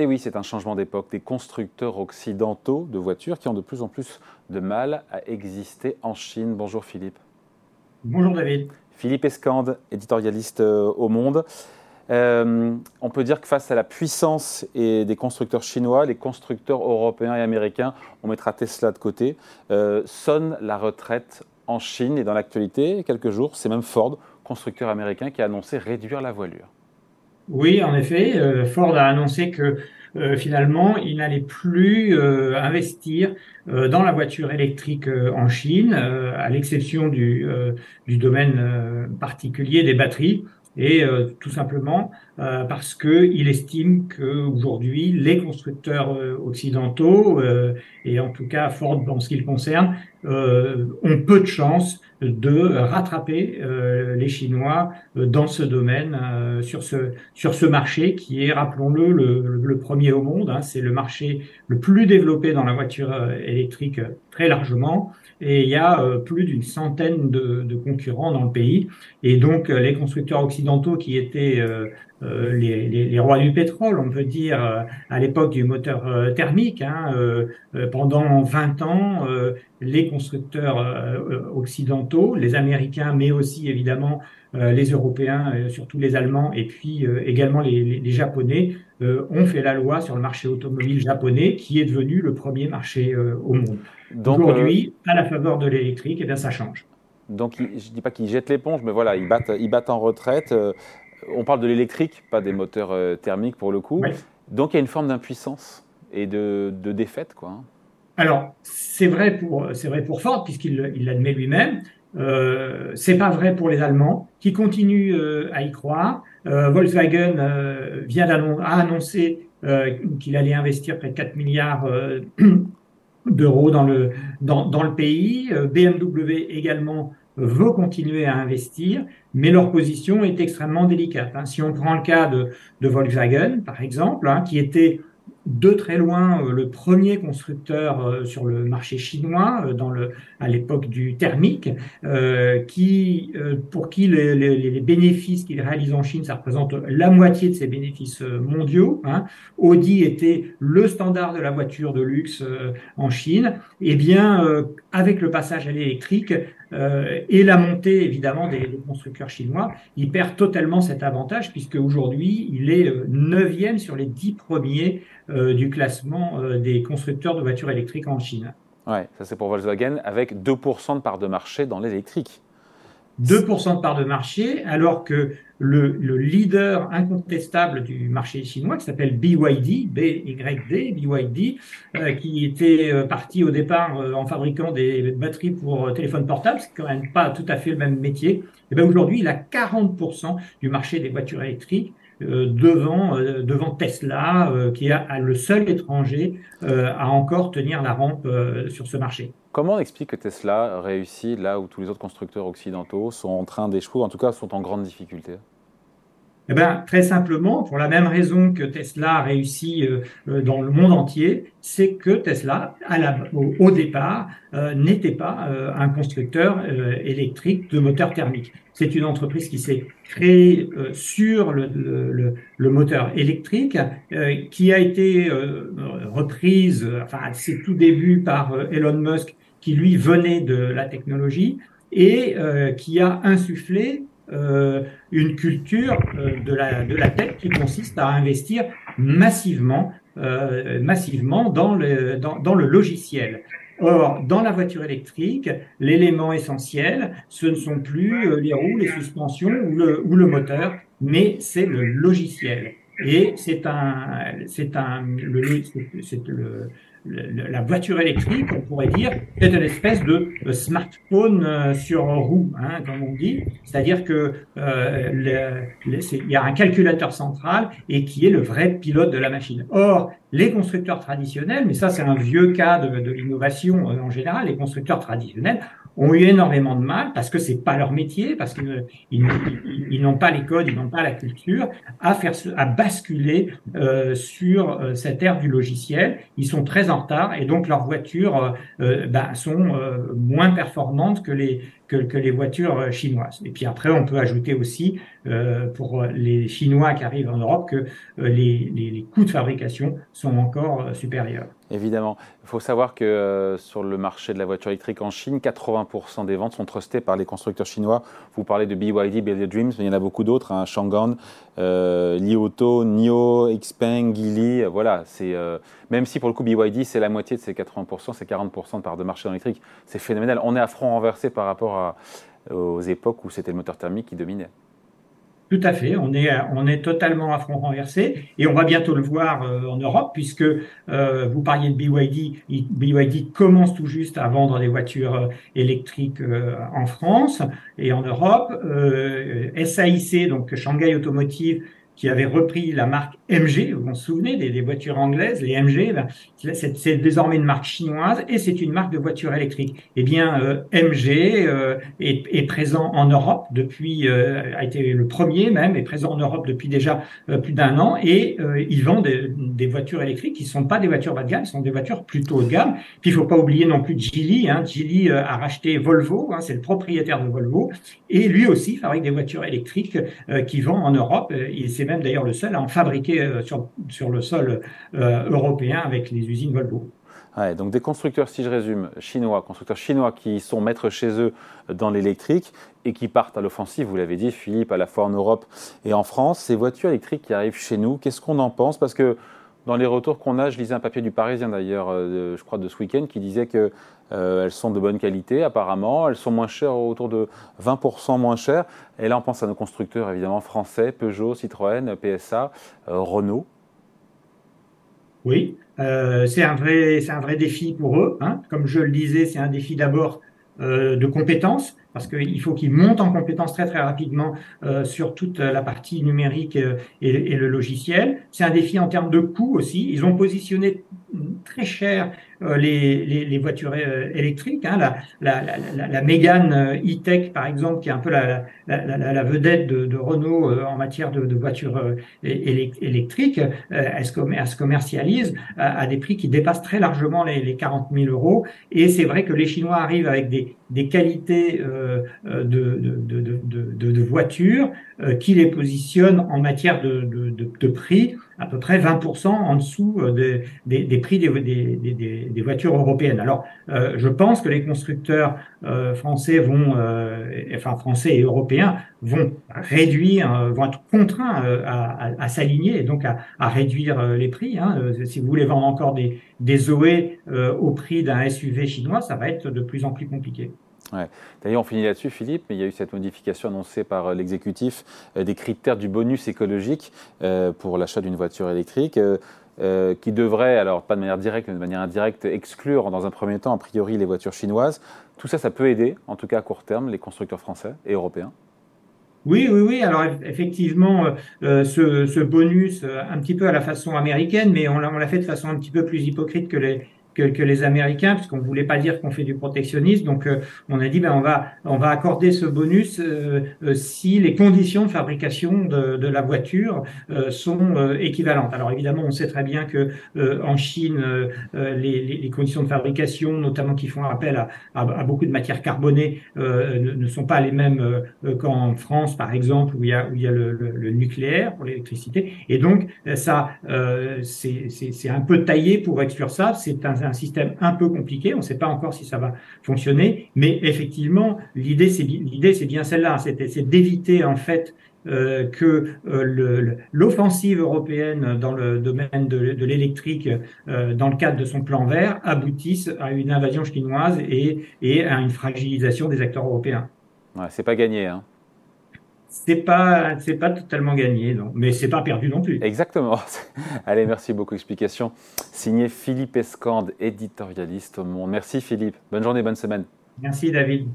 Et oui, c'est un changement d'époque. Des constructeurs occidentaux de voitures qui ont de plus en plus de mal à exister en Chine. Bonjour Philippe. Bonjour David. Philippe Escande, éditorialiste euh, au Monde. Euh, on peut dire que face à la puissance et des constructeurs chinois, les constructeurs européens et américains, on mettra Tesla de côté, euh, sonne la retraite en Chine et dans l'actualité, quelques jours, c'est même Ford, constructeur américain, qui a annoncé réduire la voilure. Oui, en effet, euh, Ford a annoncé que euh, finalement, il n'allait plus euh, investir dans la voiture électrique en Chine, à l'exception du, du domaine particulier des batteries. Et euh, tout simplement euh, parce qu'il estime qu'aujourd'hui, les constructeurs euh, occidentaux, et en tout cas Ford dans ce qui le concerne, ont peu de chances de rattraper les Chinois dans ce domaine, sur, ce, sur ce marché qui est, rappelons-le, le, le, premier au monde. Hein, C'est le marché le plus développé dans la voiture électrique très largement et il y a euh, plus d'une centaine de, de, concurrents dans le pays. Et donc, euh, les constructeurs occidentaux qui étaient euh, les, les, les, rois du pétrole, on peut dire, à l'époque du moteur thermique, hein, pendant 20 ans, les constructeurs occidentaux, les Américains, mais aussi évidemment les Européens, surtout les Allemands, et puis également les, les Japonais, ont fait la loi sur le marché automobile japonais, qui est devenu le premier marché au monde. Aujourd'hui, euh, à la faveur de l'électrique, et eh bien, ça change. Donc, je ne dis pas qu'ils jettent l'éponge, mais voilà, ils battent, ils battent en retraite. Euh, on parle de l'électrique, pas des moteurs euh, thermiques pour le coup. Donc, il y a une forme d'impuissance et de, défaite, quoi. Alors, c'est vrai pour vrai pour Ford puisqu'il l'admet lui-même. Euh, c'est pas vrai pour les Allemands qui continuent à y croire. Volkswagen vient a annoncé qu'il allait investir près de 4 milliards d'euros dans le, dans, dans le pays. Euh, BMW également veut continuer à investir, mais leur position est extrêmement délicate. Hein. Si on prend le cas de, de Volkswagen, par exemple, hein, qui était de très loin euh, le premier constructeur euh, sur le marché chinois euh, dans le, à l'époque du thermique, qui, pour qui les, les, bénéfices qu'il réalise en Chine, ça représente la moitié de ses bénéfices mondiaux. Hein. Audi était le standard de la voiture de luxe en Chine. Eh bien, avec le passage à l'électrique, euh, et la montée évidemment des, des, constructeurs chinois, il perd totalement cet avantage puisque aujourd'hui il est euh, neuvième sur les dix premiers euh, du classement euh, des constructeurs de voitures électriques en Chine. Ouais, ça c'est pour Volkswagen avec 2% de part de marché dans l'électrique. 2% de part de marché, alors que le, le, leader incontestable du marché chinois, qui s'appelle BYD, B-Y-D, BYD, euh, qui était euh, parti au départ euh, en fabriquant des batteries pour téléphones portables, c'est quand même pas tout à fait le même métier. Et bien aujourd'hui, il a 40% du marché des voitures électriques. Devant, devant Tesla, qui est le seul étranger à encore tenir la rampe sur ce marché. Comment on explique que Tesla réussit là où tous les autres constructeurs occidentaux sont en train d'échouer, en tout cas sont en grande difficulté? Eh ben, très simplement, pour la même raison que Tesla a réussi euh, euh, dans le monde entier, c'est que Tesla, à la, au, départ, euh, n'était pas un constructeur électrique de moteur thermique. C'est une entreprise qui s'est créée sur le, le, le, moteur électrique, qui a été reprise, enfin, à ses tout débuts par Elon Musk qui lui venait de la technologie et euh, qui a insufflé euh, une culture euh, de, la, de la qui consiste à investir massivement, euh, massivement dans le, dans, le logiciel. Or, dans la voiture électrique, l'élément essentiel, ce ne sont plus les roues, les suspensions ou le, ou le moteur, mais c'est le logiciel. Et c'est un, c'est un, le, la voiture électrique, on pourrait dire, est une espèce de smartphone euh, sur roue, hein, comme on dit. C'est-à-dire que euh, il y a un calculateur central et qui est le vrai pilote de la machine. Or, les constructeurs traditionnels, mais ça c'est un vieux cas de, de l'innovation euh, en général, les constructeurs traditionnels ont eu énormément de mal parce que c'est pas leur métier, parce qu'ils ils, n'ont pas les codes, ils n'ont pas la culture à faire, à basculer euh, sur euh, cette ère du logiciel. Ils sont très en retard et donc leurs voitures euh, euh bah, sont euh, moins performantes que les que, les voitures chinoises. Et puis après, on peut ajouter aussi pour les Chinois qui arrivent en Europe que les, les coûts de fabrication sont encore supérieurs. Évidemment. Il faut savoir que euh, sur le marché de la voiture électrique en Chine, 80% des ventes sont trustées par les constructeurs chinois. Vous parlez de BYD, BYD Dreams, mais il y en a beaucoup d'autres, hein, Changan, euh, Li Auto, NIO, Xpeng, Geely. Voilà, c'est euh, même si pour le coup BYD c'est la moitié de ces 80%, c'est 40% de part de marché électrique. C'est phénoménal. On est à front renversé par rapport aux époques où c'était le moteur thermique qui dominait. Tout à fait, on est, on est totalement à front renversé et on va bientôt le voir euh, en Europe puisque euh, vous parliez de BYD, BYD commence tout juste à vendre des voitures euh, électriques en France et en Europe. SAIC, donc Shanghai Automotive, qui avait repris la marque MG, vous vous souvenez des, voitures anglaises, les MG, ben, c'est désormais une marque chinoise et c'est une marque de voitures électriques. Eh bien, euh, MG euh, est, présent en Europe depuis, euh, a été le premier même, est présent en Europe depuis déjà plus d'un an et ils vendent des, voitures électriques qui ne sont pas des voitures bas de gamme, sont des voitures plutôt haut de gamme. Puis il faut pas oublier non plus Geely. Hein. Geely a racheté Volvo, hein, c'est le propriétaire de Volvo et lui aussi fabrique des voitures électriques qui vend en Europe. Et c'est même d'ailleurs le seul à en fabriquer euh, sur, sur le sol euh, européen avec les usines Volvo. donc des constructeurs, si je résume, chinois, constructeurs chinois qui sont maîtres chez eux dans l'électrique et qui partent à l'offensive, vous l'avez dit Philippe, à la fois en Europe et en France. Ces voitures électriques qui arrivent chez nous, qu'est-ce qu'on en pense? Parce que dans les retours qu'on a, je lisais un papier du Parisien d'ailleurs, euh, je crois de ce week-end, qui disait qu'elles euh, sont de bonne qualité apparemment, elles sont moins chères, autour de 20% moins chères. Et là, on pense à nos constructeurs évidemment français, Peugeot, Citroën, PSA, euh, Renault. Oui, c'est un, vrai, un vrai défi pour eux. Hein. Comme je le disais, c'est un défi d'abord de compétences parce qu'il faut qu'ils montent en compétences très très rapidement euh, sur toute la partie numérique euh, et, et, le logiciel. C'est un défi en termes de coût aussi. Ils ont positionné très cher euh, les, les, voitures euh, électriques. Hein, la, la, la, la Mégane e-Tech, par exemple, qui est un peu la, la vedette de, de, Renault en matière de, de voitures électriques, elle se, elle, se, commercialise à, des prix qui dépassent très largement les, les 40 000 euros. Et c'est vrai que les Chinois arrivent avec des, des qualités euh, de, voitures euh, qui les positionnent en matière de, prix à peu près 20% en dessous euh, des, prix des, voitures européennes. Alors, je pense que les constructeurs français vont, enfin français et européens vont réduire, vont être contraints à, s'aligner et donc à, réduire les prix. Hein. Si vous voulez vendre encore des, des Zoé au prix d'un SUV chinois, ça va être de plus en plus compliqué. D'ailleurs, on finit là-dessus, Philippe, mais il y a eu cette modification annoncée par euh, l'exécutif euh, des critères du bonus écologique euh, pour l'achat d'une voiture électrique. qui devrait, alors pas de manière directe, mais de manière indirecte, exclure dans un premier temps, a priori, les voitures chinoises. Tout ça, ça peut aider, en tout cas à court terme, les constructeurs français et européens. Oui, oui, oui. Alors effectivement, ce, bonus, un petit peu à la façon américaine, mais on l'a fait de façon un petit peu plus hypocrite que les, que, les Américains, puisqu'on voulait pas dire qu'on fait du protectionnisme. Donc, euh, on a dit, ben, on, va, on va accorder ce bonus euh, euh, si les conditions de fabrication de, de la voiture sont équivalentes. Alors, évidemment, on sait très bien que en Chine, les, les, conditions de fabrication, notamment qui font appel à, à, beaucoup de matières carbonées, ne, ne, sont pas les mêmes qu'en France, par exemple, où il y a, où il y a le, le, nucléaire pour l'électricité. Et donc, ça, c'est un peu taillé pour exclure ça. C'est un un système un peu compliqué. On ne sait pas encore si ça va fonctionner, mais effectivement, l'idée c'est l'idée c'est bien celle-là, c'est d'éviter en fait euh, que euh, l'offensive européenne dans le domaine de, l'électrique, euh, dans le cadre de son plan vert, aboutisse à une invasion chinoise et, à une fragilisation des acteurs européens. C'est pas gagné. Hein c'est pas c'est pas totalement gagné, non. mais c'est pas perdu non plus. Exactement. Allez, merci beaucoup. Explication signé Philippe Escande, éditorialiste au Monde. Merci Philippe. Bonne journée, bonne semaine. Merci David.